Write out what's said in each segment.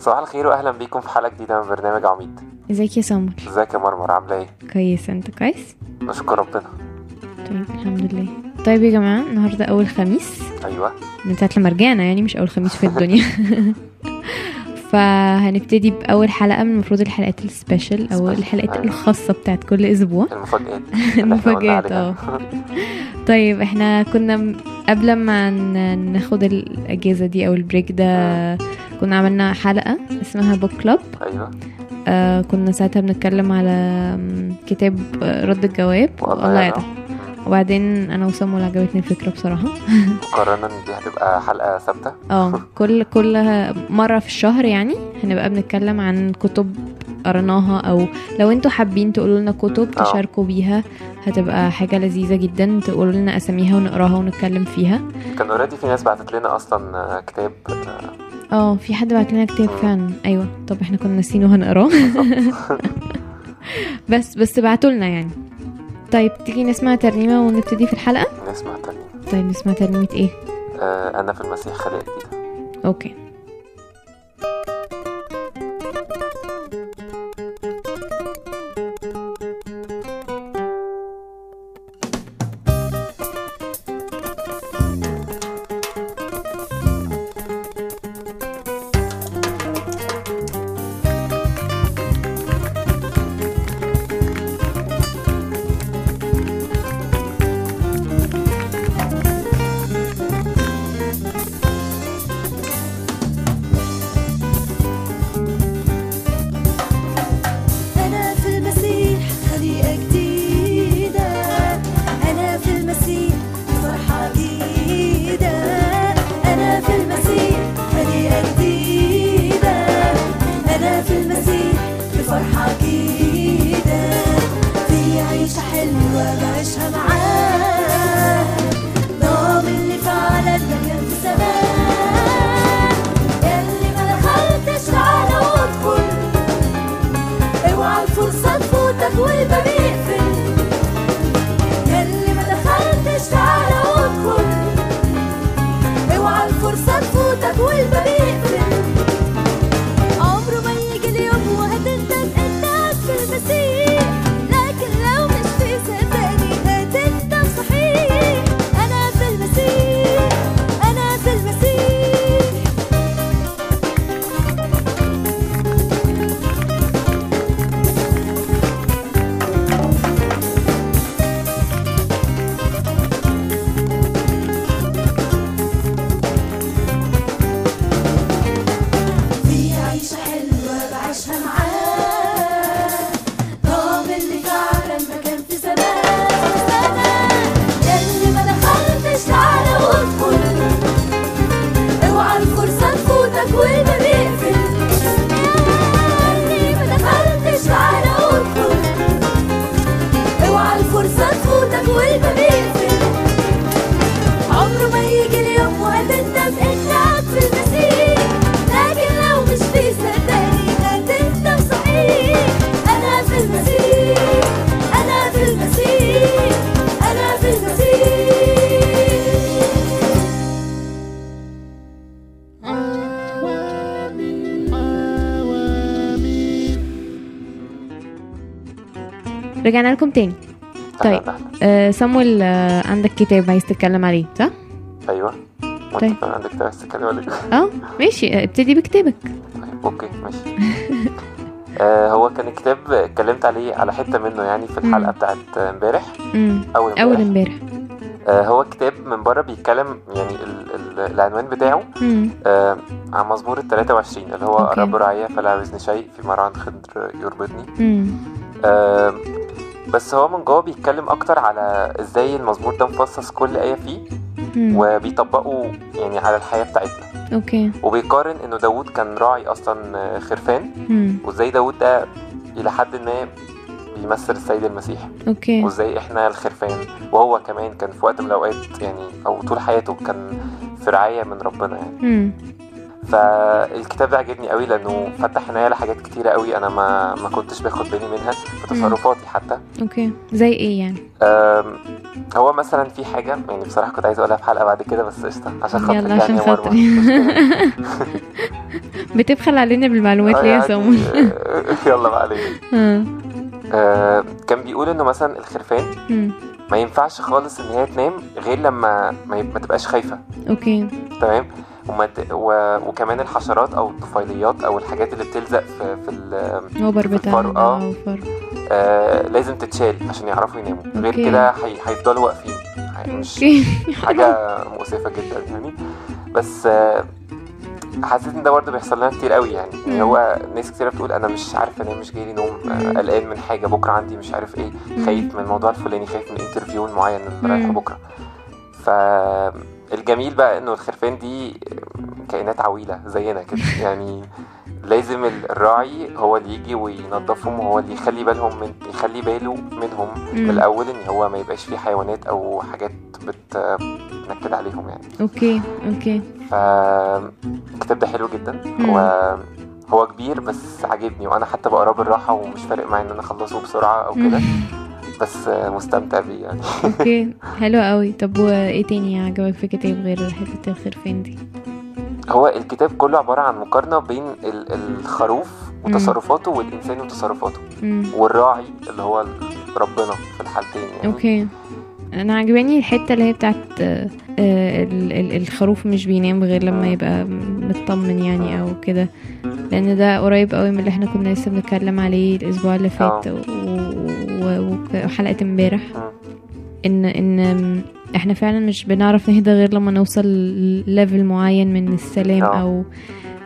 صباح الخير واهلا بيكم في حلقة جديدة من برنامج عميد. ازيك يا سمر؟ ازيك يا مرمر؟ عاملة إيه؟ كويس. انت كويس؟ نشكر ربنا. طيب الحمد لله. طيب يا جماعة النهارده أول خميس. أيوه. من ساعة لما رجعنا يعني مش أول خميس في الدنيا. فهنبتدي بأول حلقة من المفروض الحلقات السبيشال أو الحلقات أيوة. الخاصة بتاعت كل أسبوع. المفاجآت. عليها. آه. طيب إحنا كنا قبل ما ناخد الأجازة دي أو ال break ده كنا عملنا حلقة اسمها book club أيوه. آه كنا ساعتها بنتكلم على كتاب آه، رد الجواب. والله يعلم. وبعدين أنا وسامو عجبتني الفكرة بصراحة. إن دي هتبقى حلقة ثابتة؟ آه كل كل مرة في الشهر يعني هنبقى بنتكلم عن كتب قريناها أو لو أنتوا حابين تقولوا لنا كتب آه. تشاركوا بيها هتبقى حاجة لذيذة جدا تقولوا لنا أساميها ونقراها ونتكلم فيها. كان already في ناس بعتت لنا أصلا آه، كتاب آه، آه في حد بعت لنا كتاب مم. فعلا. أيوه. طب إحنا كنا ناسينه وهنقراه. بس بس بعتوا لنا يعني. طيب تيجي نسمع ترنيمة ونبتدي في الحلقة؟ نسمع تاني طيب نسمع ترنيمة إيه؟ آه، أنا في المسيح خليقه جديده okay. رجعنا لكم تاني طيب. آه سامويل آه عندك كتاب عايز تتكلم عليه صح؟ أيوه وأنت طيب. عندك كتاب عايز تتكلم ولا إيه؟ آه ماشي ابتدي بكتابك طيب، okay ماشي آه، هو كان الكتاب اتكلمت عليه على حتة منه يعني في الحلقة. بتاعت امبارح اول أول امبارح امبارح آه، هو كتاب من بره بيتكلم يعني ال ال العنوان بتاعه آه، عن مزمور ال 23 اللي هو okay. الرب راعيا فلا يعوزني شيء في مرعى خضر يربضني آه، بس هو من جوه بيتكلم أكتر على إزاي المزمور ده مفصص كل آية فيه وبيطبقه يعني على الحياة بتاعتنا. okay. وبيقارن إنه داوود كان راعي أصلا خرفان وإزاي داوود ده إلى حد ما بيمثل السيد المسيح. okay. وإزاي إحنا الخرفان وهو كمان كان في وقت من الأوقات يعني أو طول حياته كان في رعاية من ربنا يعني. فالكتاب ده عجبني قوي لأنه فتح عينيا لحاجات كتيرة قوي أنا ما ما كنتش باخد بالي منها في تصرفاتي حتى. okay. زي إيه يعني؟ هو مثلا في حاجة يعني بصراحة كنت عايز أقولها في حلقة بعد كده بس قشطة عشان خاطرك يلا عشان يعني. خاطري بتبخل علينا بالمعلومات آه، ليه يا يعني، آه، يلا بقى عليك آه. كان بيقول إنه مثلا الخرفان. ما ينفعش خالص إن هي تنام غير لما ما, ما تبقاش خايفة. okay. تمام. وكمان الحشرات أو الطفيليات أو الحاجات اللي بتلزق في في ال... اوبر في بتاعنا الفرو، ده آه. فرو. آه... لازم تتشال عشان يعرفوا يناموا غير. كده هي... هيفضلوا واقفين مش حاجة مؤسفة جدا يعني بس آه... حسيت إن ده برضه بيحصل لنا كتير قوي يعني مم. يعني هو ناس كتير بتقول أنا مش عارفه أنام مش جايلي نوم آه،. قلقان من حاجة بكرة عندي مش عارف إيه. خايف من الموضوع الفلاني خايف من ال interview المعين اللي. رايحه بكرة فالجميل بقى إنه الخرفان دي كائنات عويلة زينا كده. يعني لازم الراعي هو اللي يجي وينظفهم وهو اللي يخلي بالهم من يخلي باله منهم من. الأول إن هو ما يبقاش فيه حيوانات أو حاجات بت بتنكد عليهم يعني. okay okay. فالكتاب ده حلو جدا. مم. هو هو كبير بس عاجبني وأنا حتى بقراه بالراحة ومش فارق معايا إن أنا أخلصه بسرعة أو كده. بس مستمتع بيه يعني. okay حلو قوي. طب وإيه تاني عجبك في كتاب غير حتة الخرفان دي؟ هو الكتاب كله عبارة عن مقارنة بين ال- الخروف وتصرفاته والإنسان وتصرفاته. والراعي اللي هو ربنا في الحالتين يعني. أوكي. أنا عجباني الحتة اللي هي بتاعت آه، آه، ال- ال- الخروف مش بينام غير لما يبقى مطمن يعني أو كده. لأن ده قريب قوي من اللي إحنا كنا لسه بنتكلم عليه الأسبوع اللي فات و- و- و- وحلقة امبارح. إن إن إحنا فعلا مش بنعرف نهدى غير لما نوصل لليفل معين من السلام آه. أو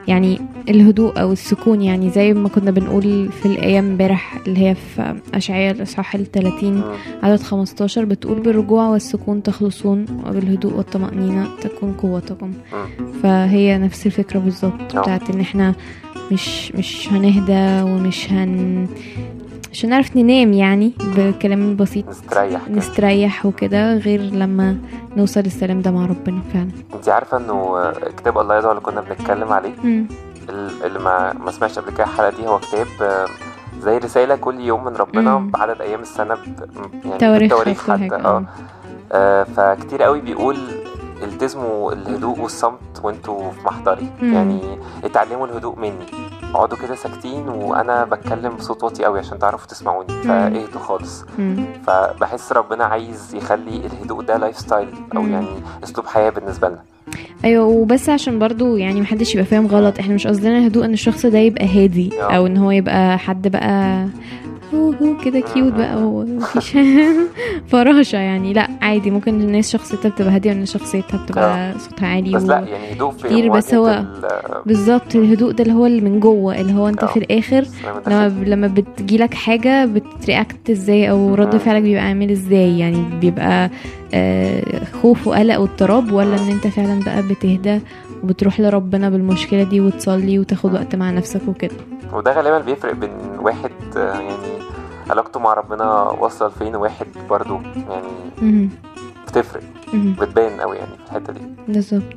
يعني الهدوء أو السكون يعني زي ما كنا بنقول في الأيام امبارح اللي هي في أشعياء الأصحاح ال 30 مم. عدد 15 بتقول بالرجوع والسكون تخلصون وبالهدوء والطمأنينة تكون قوتكم مم. فهي نفس الفكرة بالظبط آه. بتاعت إن إحنا مش مش هنهدى ومش هن مش هنعرف ننام يعني بكلام بسيط نستريح كده. نستريح وكده غير لما نوصل للسلام ده مع ربنا فعلا انت عارفة انه كتاب الله يدعو اللي كنا بنتكلم عليه مم. ال- اللي ما ما سمعش قبل كده الحلقة دي هو كتاب آه، زي رسالة كل يوم من ربنا مم. بعدد أيام السنة. يعني تواريخ حتى آه آه، فكتير قوي بيقول التزموا الهدوء والصمت وانتوا في محضري مم. يعني اتعلموا الهدوء مني اقعدوا كده ساكتين وأنا بتكلم بصوت واطي قوي عشان تعرفوا تسمعوني فاهدوا خالص. فبحس ربنا عايز يخلي الهدوء ده lifestyle أو. يعني أسلوب حياة بالنسبة لنا أيوه وبس عشان برضو يعني محدش يبقى فاهم غلط إحنا مش قصدنا هدوء إن الشخص ده يبقى هادي آه. أو إن هو يبقى حد بقى هو هو كده cute بقى ومفيش فراشة يعني لا عادي ممكن الناس شخصيتها بتبقى هادية والناس شخصيتها بتبقى صوتها عالي بس و... لا يعني هدوء في كتير، بس هو ال- بالظبط الهدوء ده اللي هو اللي من جوه اللي هو أنت آه. في الآخر السلام لما. لما بتجيلك حاجة بترياكت إزاي أو رد. فعلك بيبقى عامل إزاي يعني بيبقى آه، خوف وقلق واضطراب ولا إن أنت فعلا بقى بتهدى وبتروح لربنا بالمشكلة دي وتصلي وتاخد وقت مع نفسك وكده وده غالبا بيفرق بين واحد آه، يعني علاقته مع ربنا واصلة لفين وواحد برضو يعني. بتفرق. بتبان قوي يعني في الحتة دي بالظبط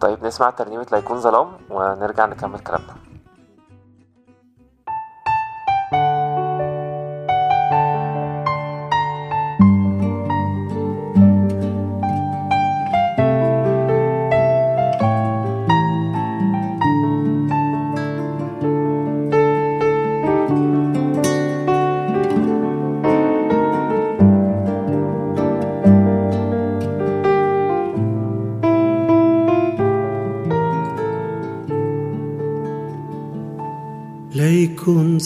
طيب نسمع ترنيمة لا يكون ظلام ونرجع نكمل كلامنا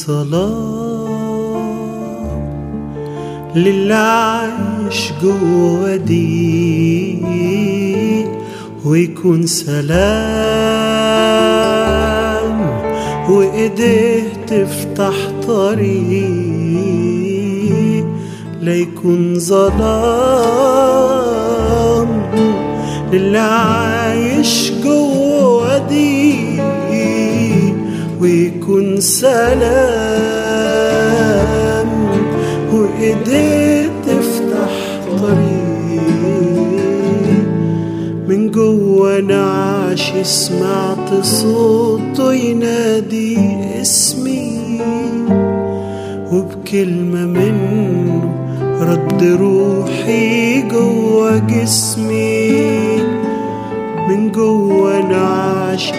ظلام للي عايش جوا دي ويكون سلام وايديه تفتح طريق ليكن ظلام للي عايش جوا دي ويكون سلام وايديه تفتح طريق. من جوا أنا انعاش سمعت صوته ينادي اسمي. وبكلمة منه رد روحي جوا جسمي. من جوا انعاش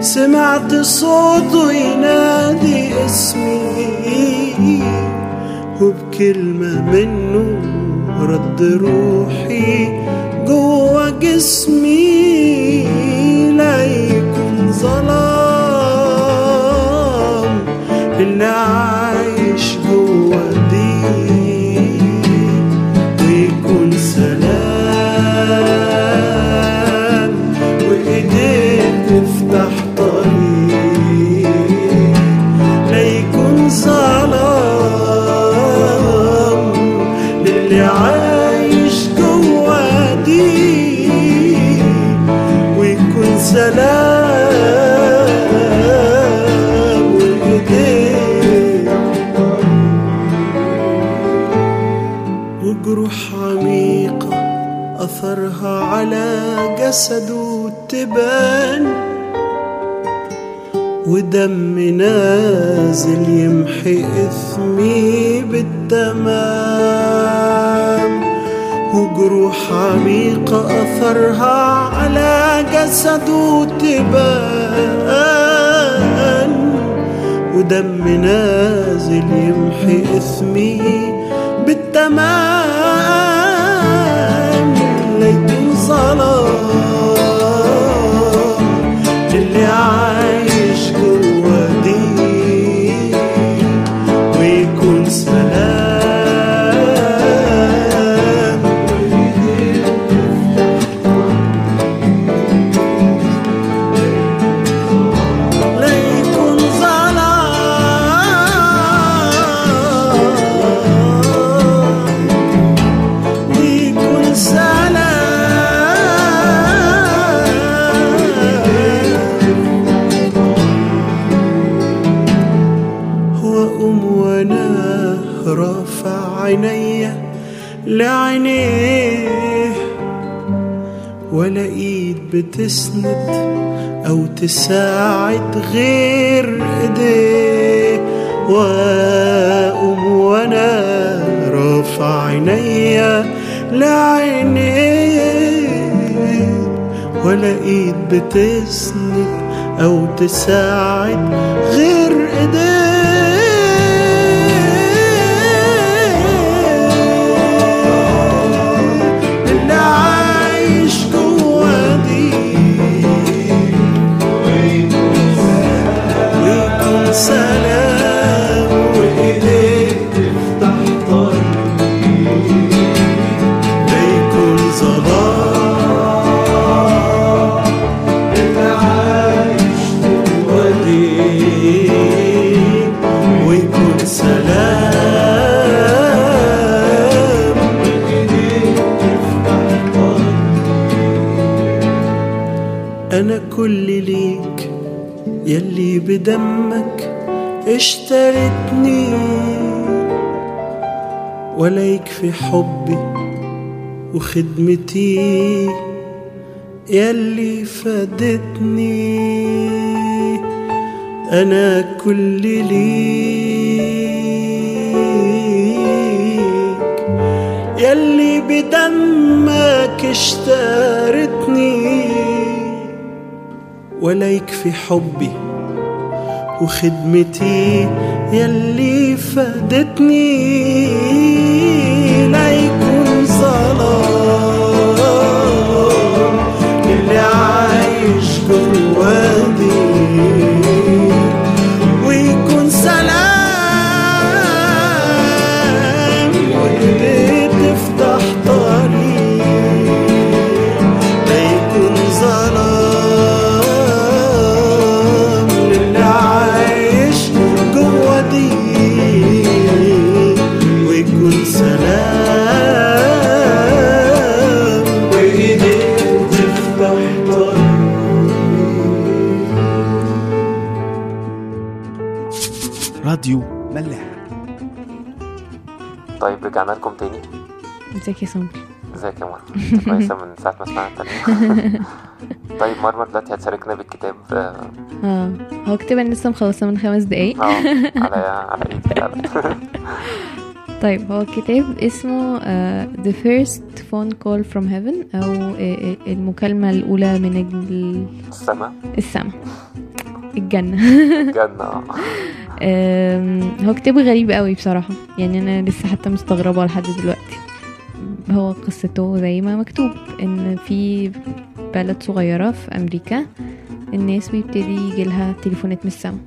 سمعت صوته ينادي اسمي. وبكلمة منه رد روحي جوا جسمي. على جسده تبان ودم نازل يمحي إثمي بالتمام. وجروح عميقة أثرها على جسده تبان ودم نازل يمحي إثمي وأقوم وأنا رافع عينيا لعينيه ولا ايد بتسند أو تساعد غير ايديه واقوم وأنا رافع عينيا لعينيه ولا ايد بتسند أو تساعد غير ايديه بدمك اشتريتني ولا يكفي حبي وخدمتي يلي فادتني. أنا كل ليك يلي بدمك اشترتني ولا يكفي حبي وخدمتي يلي فادتني. لا ازيك يا سمر ازيك يا مرة كويسة من ساعة ما سمعنا طيب مرمر دلوقتي هتشاركنا بالكتاب آه. آه هو كتاب أنا لسه مخلصة من خمس دقايق. آه، على على ايدي طيب هو كتاب اسمه آه The First Phone Call from Heaven أو آه، آه، المكالمة الأولى من ال- السما. السماء الجنة. جنة آه. آم، هو كتاب غريب قوي بصراحة. يعني أنا لسه حتى مستغربة لحد دلوقتي. هو قصته زي ما مكتوب إن في بلد صغيرة في أمريكا الناس بيبتدي يجيلها تليفونات من السما.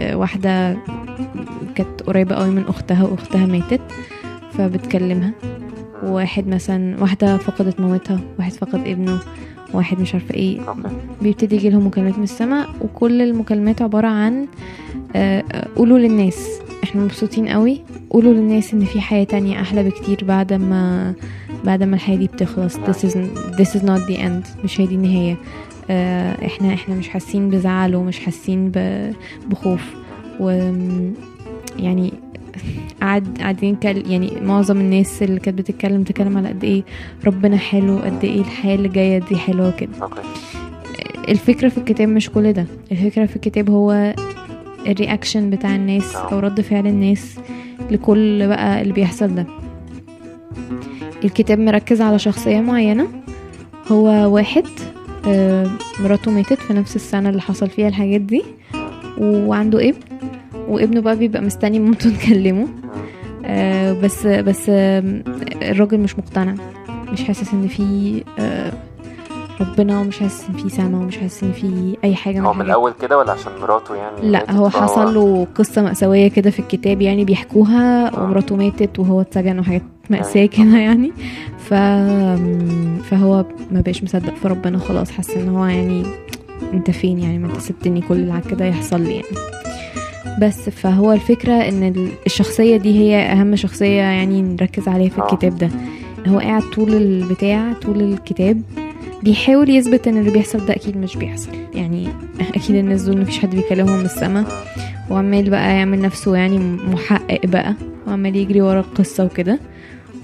آه، واحدة كانت قريبة قوي من أختها وأختها ماتت فبتكلمها. واحد مثلا واحدة فقدت مامتها واحد فقد ابنه واحد مش عارفة إيه. بيبتدي يجي لهم مكالمات من السماء وكل المكالمات عبارة عن آه، آه، قولوا للناس. إحنا مبسوطين قوي. قولوا للناس إن في حياة تانية أحلى بكتير بعد ما بعد ما الحياة دي بتخلص. This is, this is not the end. مش هي دي النهاية. آه، إحنا إحنا مش حاسين بزعل ومش حاسين بخوف. و يعني قعد قاعدين يعني معظم الناس اللي كانت بتتكلم تتكلم على قد إيه ربنا حلو قد إيه الحياة اللي جاية دي حلوة كده. أوكي الفكرة في الكتاب مش كل ده. الفكرة في الكتاب هو الرياكشن بتاع الناس أو رد فعل الناس لكل بقى اللي بيحصل ده. الكتاب مركز على شخصية معينة. هو واحد آه، مراته ماتت في نفس السنة اللي حصل فيها الحاجات دي. وعنده ابن. وابنه بقى بيبقى مستني مامته تكلمه. آه، بس بس الراجل مش مقتنع. مش حاسس إن في آه، ربنا ومش حاسس ان في سما ومش حاسس ان في أي حاجة هو من الأول كده ولا عشان مراته يعني لا هو حصل له قصة مأساوية كده في الكتاب يعني بيحكوها ومراته ماتت وهو اتسجن وحاجات مأساة كده يعني. ف... فهو ما بقاش مصدق في ربنا خلاص حس إن هو يعني أنت فين يعني؟ ما أنت سبتني كل اللي كده يحصل لي يعني. بس فهو الفكرة إن ال- الشخصية دي هي أهم شخصية يعني نركز عليها في آه. الكتاب ده. هو قاعد طول البتاع طول الكتاب بيحاول يثبت إن اللي بيحصل ده أكيد مش بيحصل. يعني أكيد الناس دول مفيش حد بيكلمهم من السما وعمال بقى يعمل نفسه يعني محقق بقى. وعمال يجري ورا القصة وكده.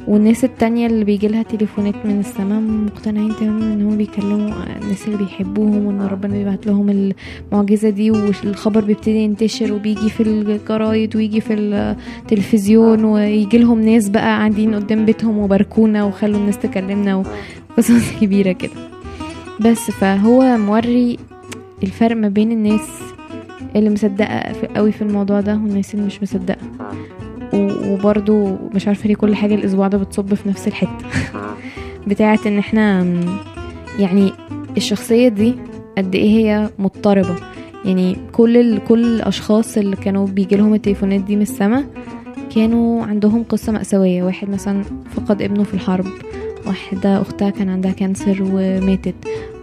والناس التانية اللي بيجي لها تليفونات من السماء مقتنعين تماما إن هم بيكلموا الناس اللي بيحبوهم وإن ربنا بيبعت لهم المعجزة دي والخبر بيبتدي ينتشر وبيجي في الجرايد ويجي في التلفزيون ويجي لهم ناس بقى قاعدين قدام بيتهم وباركونا وخلوا الناس تكلمنا وقصص كبيرة كده. بس فهو موري الفرق ما بين الناس اللي مصدقة قوي في الموضوع ده والناس اللي مش مصدقة. وبرضو مش عارفة ليه كل حاجة الأسبوع ده بتصب في نفس الحتة. بتاعة إن إحنا يعني الشخصية دي قد إيه هي مضطربة. يعني كل ال... كل الأشخاص اللي كانوا بيجي لهم التليفونات دي من السما كانوا عندهم قصة مأساوية. واحد مثلا فقد ابنه في الحرب. واحدة أختها كان عندها كانسر وماتت.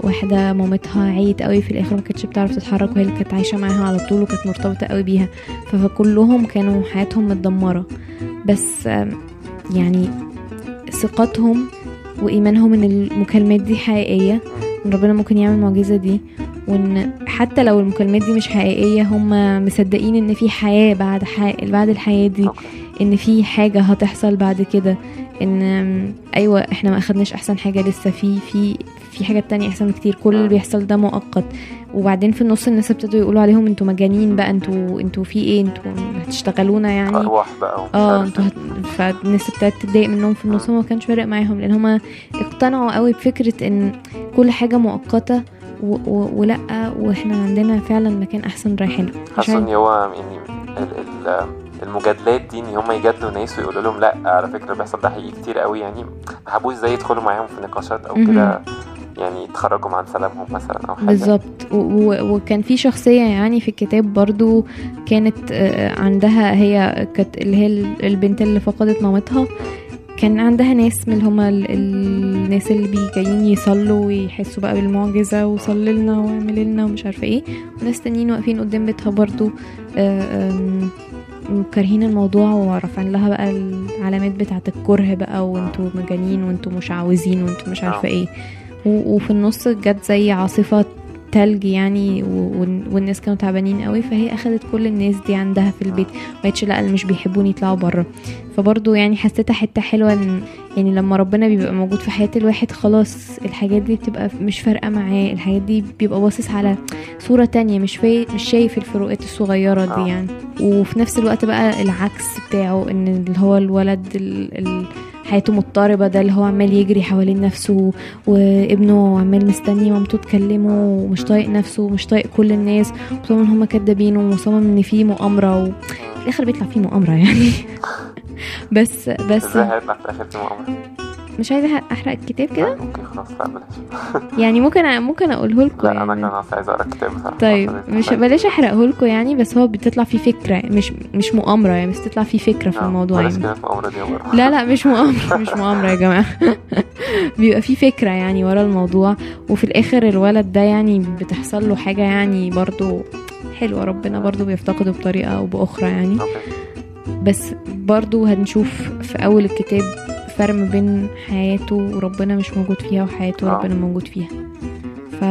واحدة مامتها عيت قوي في الآخر ما كانتش بتعرف تتحرك وهي اللي كانت عايشة معاها على طول وكانت مرتبطة قوي بيها. فكلهم كانوا حياتهم متدمرة. بس يعني ثقتهم وإيمانهم إن المكالمات دي حقيقية إن ربنا ممكن يعمل المعجزة دي وإن حتى لو المكالمات دي مش حقيقية هم مصدقين إن في حياة بعد حي... بعد الحياة دي. إن في حاجة هتحصل بعد كده. إن أم، أيوة إحنا ما أخدناش أحسن حاجة لسه. في في في حاجات تانية أحسن كتير كل اللي بيحصل ده مؤقت. وبعدين في النص الناس ابتدوا يقولوا عليهم أنتوا مجانين بقى أنتوا أنتوا في إيه؟ أنتوا هتشتغلونا يعني. أرواح بقى آه أنتوا إيه. هت... فالناس ابتدت تتضايق منهم في النص. وما كانش فارق معاهم لأن هما اقتنعوا قوي بفكرة إن كل حاجة مؤقتة و... و... ولأ وإحنا عندنا فعلا مكان أحسن رايحين له. عارف- ان هو يعني ال ال المجادلات دي إن هم يجادلوا ناس ويقولوا لهم لأ على فكرة بيحصل ده حقيقي كتير قوي. يعني ما حبوش زي يدخلوا معاهم في نقاشات أو. كده يعني يتخرجوا عن سلامهم مثلا أو حاجة. بالظبط. وكان في شخصية يعني في الكتاب برضو كانت آه، عندها هي كانت اللي هي ال- البنت اللي فقدت مامتها كان عندها ناس من هما ال- الناس اللي بي جايين يصلوا ويحسوا بقى بالمعجزة وصلي لنا واعمل لنا ومش عارفة إيه وناس تانيين واقفين قدام بيتها برضو آه، آم، كارهين الموضوع ورافعين لها بقى العلامات بتاعة الكره بقى وانتوا مجانين وانتوا مش عاوزين وانتوا مش عارفة آه. إيه وفي النص جت زي عاصفة تلج يعني والناس كانوا تعبانين قوي فهي أخدت كل الناس دي عندها في البيت. مبقتش لا اللي مش بيحبوني يطلعوا بره. فبرضه يعني حسيتها حتة حلوة ان يعني لما ربنا بيبقى موجود في حياة الواحد خلاص الحاجات دي بتبقى مش فارقة معاه. الحاجات دي بيبقى باصص على صورة تانية مش في مش شايف الفروقات الصغيرة آه. دي يعني. وفي نفس الوقت بقى العكس بتاعه إن اللي هو الولد ال... ال... حياته مضطربة ده اللي هو عمال يجري حوالين نفسه وابنه عمال مستني مامته تكلمه ومش طايق نفسه ومش طايق كل الناس ومصمم ان هما كدابين ومصمم إن في مؤامرة وفي الآخر بيطلع في مؤامرة يعني. بس بس في في مؤامرة؟ مش عايزة أحرق الكتاب كده؟ أوكي خلاص لا بلاش. يعني ممكن ممكن أقوله لكم لا أنا يعني. كان أصلا عايز أقرأ الكتاب بصراحة. طيب مش. بلاش أحرقه لكم يعني بس هو بتطلع فيه فكرة مش مش مؤامرة يعني بس تطلع فيه فكرة في آه، الموضوع يعني. دي. لا لا مش مؤامرة مش مؤامرة يا جماعة. بيبقى في فكرة يعني ورا الموضوع وفي الآخر الولد ده يعني بتحصل له حاجة يعني برضو حلوة ربنا برضو بيفتقده بطريقة أو بأخرى يعني. بس برضو هنشوف في أول الكتاب فرق ما بين حياته وربنا مش موجود فيها وحياته آه. ربنا موجود فيها. ف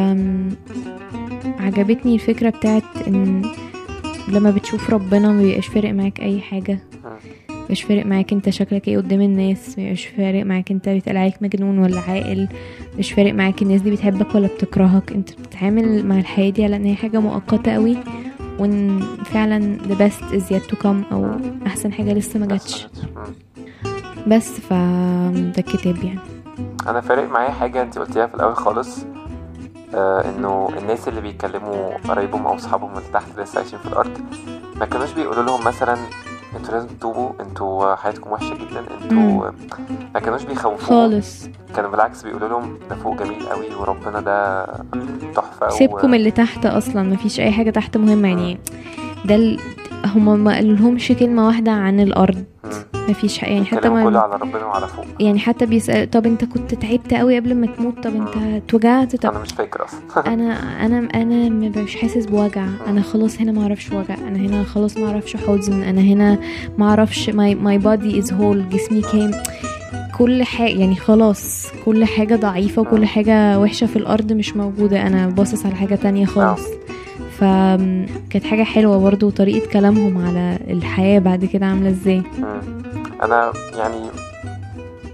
عجبتني الفكرة بتاعت إن لما بتشوف ربنا ما بيبقاش فارق معاك أي حاجة. مش فارق معاك أنت شكلك إيه قدام الناس مش فارق معاك أنت بيتقال عليك مجنون ولا عاقل مش فارق معاك الناس دي بتحبك ولا بتكرهك. أنت بتتعامل مع الحياة دي على إن هي حاجة مؤقتة قوي وإن فعلا the best is yet to come أو أحسن حاجة لسه ما جاتش. بس ف ده الكتاب يعني. أنا فارق معايا حاجة أنت قلتيها في الأول خالص آه إنه الناس اللي بيكلموا قرايبهم أو أصحابهم اللي تحت لسه عايشين في الأرض ما كانوش بيقولوا لهم مثلا أنتوا لازم تتوبوا أنتوا حياتكم وحشة جدا أنتوا ما كانوش بيخوفوهم. خالص. كانوا بالعكس بيقولوا لهم ده فوق جميل قوي وربنا ده تحفة سيبكم اللي تحت أصلا مفيش أي حاجة تحت مهمة يعني. ده ال... هما ما قالولهمش كلمة واحدة عن الأرض. مم. مفيش حق يعني حتى الكلام كله ما على ربنا وعلى فوق. يعني حتى بيسأل طب انت كنت تعبت قوي قبل ما تموت؟ طب انت اتوجعت؟ طب أنا مش فاكر أصلا. أنا أنا أنا مش حاسس بوجع. أنا خلاص هنا ما أعرفش وجع. أنا هنا خلاص ما أعرفش حزن أنا هنا ما أعرفش my my body is whole جسمي كام. كل حاجة يعني خلاص كل حاجة ضعيفة وكل حاجة وحشة في الأرض مش موجودة. أنا باصص على حاجة تانية خالص. فكانت حاجة حلوة برضو وطريقه كلامهم على الحياة بعد كده عاملة إزاي. أنا يعني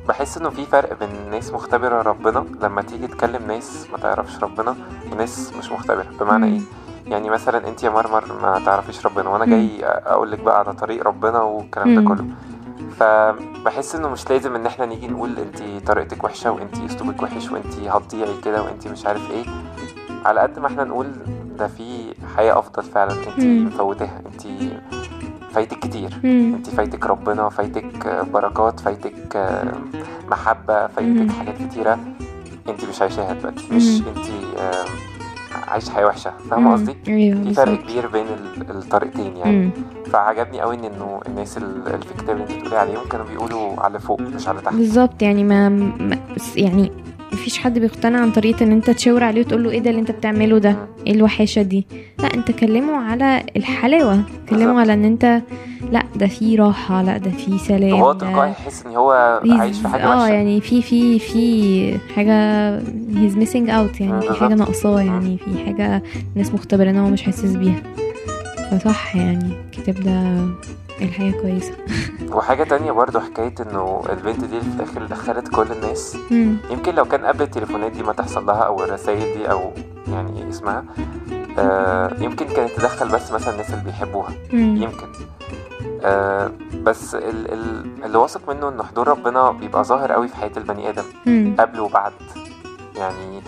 بحس إنه في فرق بين ناس مختبرة ربنا لما تيجي تكلم ناس ما تعرفش ربنا وناس مش مختبرة بمعنى. إيه يعني مثلا انت يا مرمر ما تعرفيش ربنا وأنا جاي أقول لك بقى على طريق ربنا والكلام ده. كله فبحس إنه مش لازم إن إحنا نيجي نقول انت طريقتك وحشة وانت أسلوبك وحش وانت هتضيعي كده وانت مش عارف إيه على قد ما إحنا نقول ده في حياة أفضل فعلا انت مم. مفوتاها انت فايتك كتير مم. انت فايتك ربنا فايتك آه، بركات فايتك آه، محبة مم. فايتك حاجات كتيرة انت مش عايشاها دلوقتي مش مم. انت آه، عايشة حياة وحشة فاهمة قصدي؟ أيوه في فرق. كبير بين ال- الطريقتين يعني مم. فعجبني قوي إن إنه الناس ال- اللي في الكتاب اللي انت بتقولي عليهم كانوا بيقولوا على فوق مش على تحت بالظبط يعني ما, يعني مفيش حد بيقتنع عن طريقة إن أنت تشاور عليه وتقول له إيه ده اللي أنت بتعمله ده؟ إيه الوحاشة دي؟ لا أنت كلمه على الحلاوة. كلمه. على إن أنت لا ده في راحة لا ده في سلام هو تلقائي يحس إن هو عايش في حاجة آه يعني في في في حاجة he's missing out يعني في حاجة بالظبط. ناقصاه يعني في حاجة الناس مختبرة ان هو مش حاسس بيها. فصح يعني الكتاب ده الحياة كويسة وحاجة تانية برضو حكاية إنه البنت دي في الآخر دخلت كل الناس مم. يمكن لو كان قبل التليفونات دي ما تحصل لها أو الرسائل دي أو يعني اسمها آه يمكن كانت تدخل بس مثلا الناس اللي بيحبوها مم. يمكن آه بس ال ال اللي واثق منه ان حضور ربنا بيبقى ظاهر قوي في حياة البني آدم مم. قبل وبعد يعني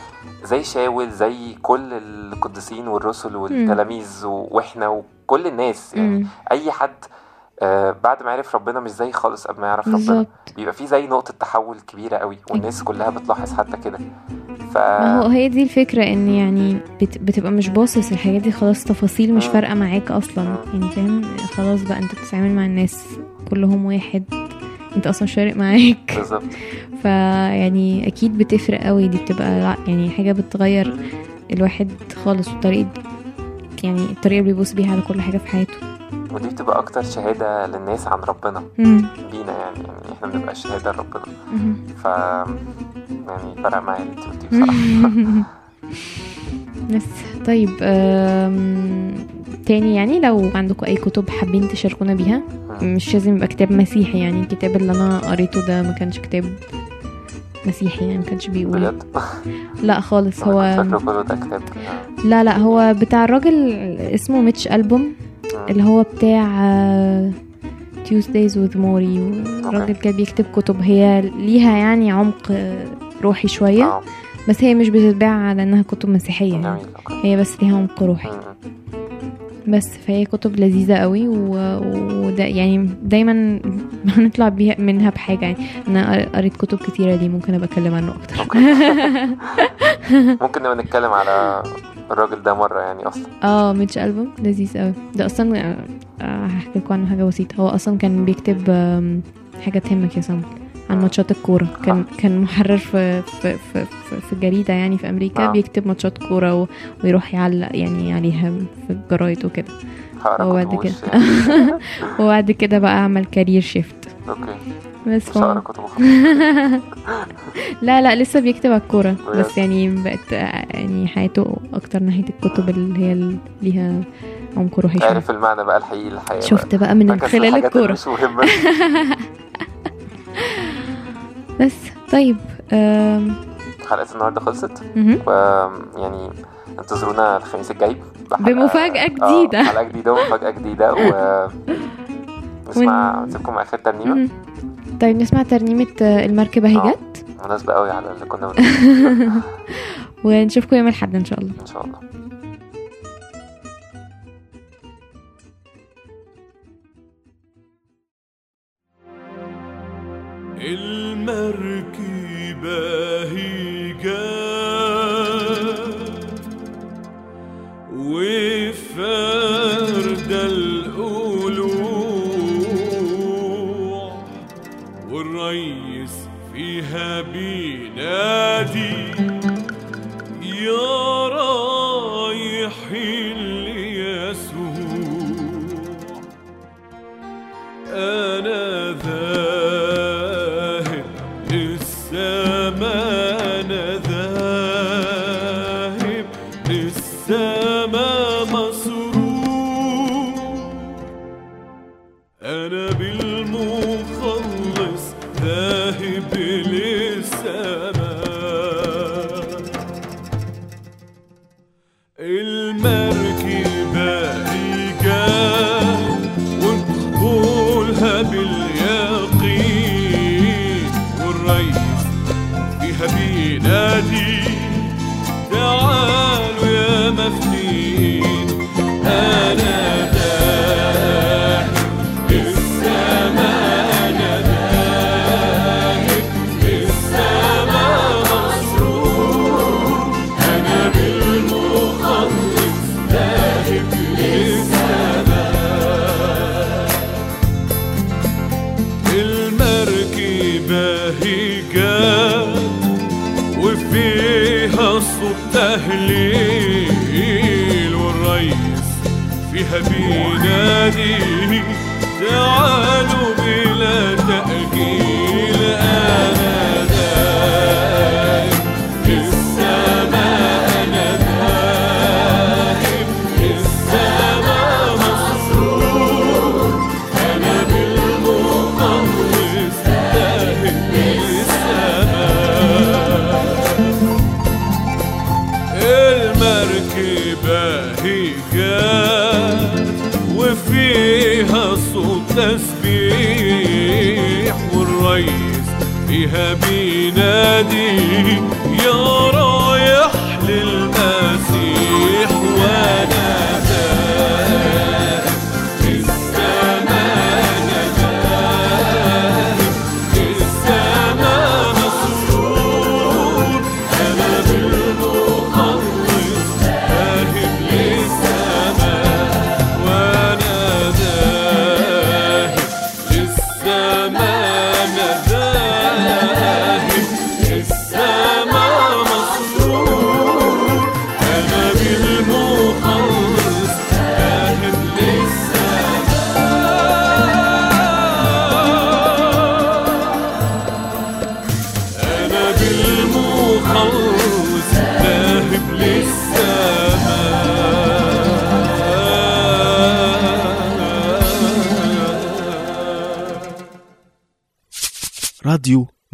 زي شاول زي كل القديسين والرسل والتلاميذ وإحنا وكل الناس يعني مم. أي حد آه بعد ما يعرف ربنا مش زي خالص قبل ما يعرف ربنا. بيبقى في زي نقطة تحول كبيرة قوي والناس كلها بتلاحظ حتى كده. ف ما هو هي دي الفكرة إن يعني بت بتبقى مش باصص الحاجات دي خلاص تفاصيل مش مم. فارقة معاك أصلا. يعني فاهم؟ خلاص بقى أنت بتتعامل مع الناس كلهم واحد أنت أصلا مش فارق معاك. بالظبط. فيعني أكيد بتفرق قوي دي بتبقى يعني حاجة بتغير الواحد خالص وطريقة يعني الطريقة اللي بيبص بيها على كل حاجة في حياته. ودي بتبقى أكتر شهادة للناس عن ربنا. بينا يعني يعني إحنا بنبقى شهادة لربنا. ف يعني فرق معايا اللي بصراحة. بس طيب تاني يعني لو عندكم أي كتب حابين تشاركونا بيها مش لازم يبقى كتاب مسيحي يعني الكتاب اللي أنا قريته ده ما كانش كتاب مسيحي يعني ما كانش بيقول. بجد؟ لا خالص هو لا لا هو بتاع الراجل اسمه ميتش ألبوم. اللي هو بتاع Tuesdays with Morrie الراجل كان بيكتب كتب. هي ليها يعني عمق آه، روحي شوية آه. بس هي مش بتتباع على إنها كتب مسيحية يعني. هي بس ليها عمق روحي. بس فهي كتب لذيذة قوي و- وده يعني دايما هنطلع بيها منها بحاجة يعني. أنا قريت كتب كتيرة دي ممكن أبقى اتكلم عنه أكتر. ممكن نبقى نتكلم على الراجل ده مرة يعني أصلا. آه ميتش ألبوم لذيذ قوي ده أصلا آه، آه، هحكي لكم عنه حاجة بسيطة. هو أصلا كان بيكتب آم، حاجة تهمك يا سام عن ماتشات الكورة. كان كان محرر في في في, في, في جريدة يعني في أمريكا آه. بيكتب ماتشات كورة و- ويروح يعلق يعني عليها في الجرايد وكده. وبعد كده. وبعد كده بقى عمل career shift okay. بس وخلاص. لا لا لسه بيكتب على الكورة. بجد؟ بس يعني بقت يعني حياته أكتر ناحية الكتب اللي هي اللي ليها عمق روحي عارف المعنى بقى الحقيقي للحياة شفت بقى من خلال مهمة. بس طيب آم، حلقة النهاردة خلصت؟ مهم. انتظرونا الخميس الجاي بمفاجأة آه، جديدة. حلقة جديدة ومفاجأة جديدة و نسمع نسيبكم آخر ترنيمة. طيب نسمع ترنيمة آه، المركبة هي آه. جت مناسبة قوي على اللي كنا بنقوله ونشوفكم يوم الأحد إن شاء الله إن شاء الله ölüme المركبة هي جات وفيها صوت تهليل والريس فيها بينادي تعالوا بلا تأجيل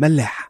ملاح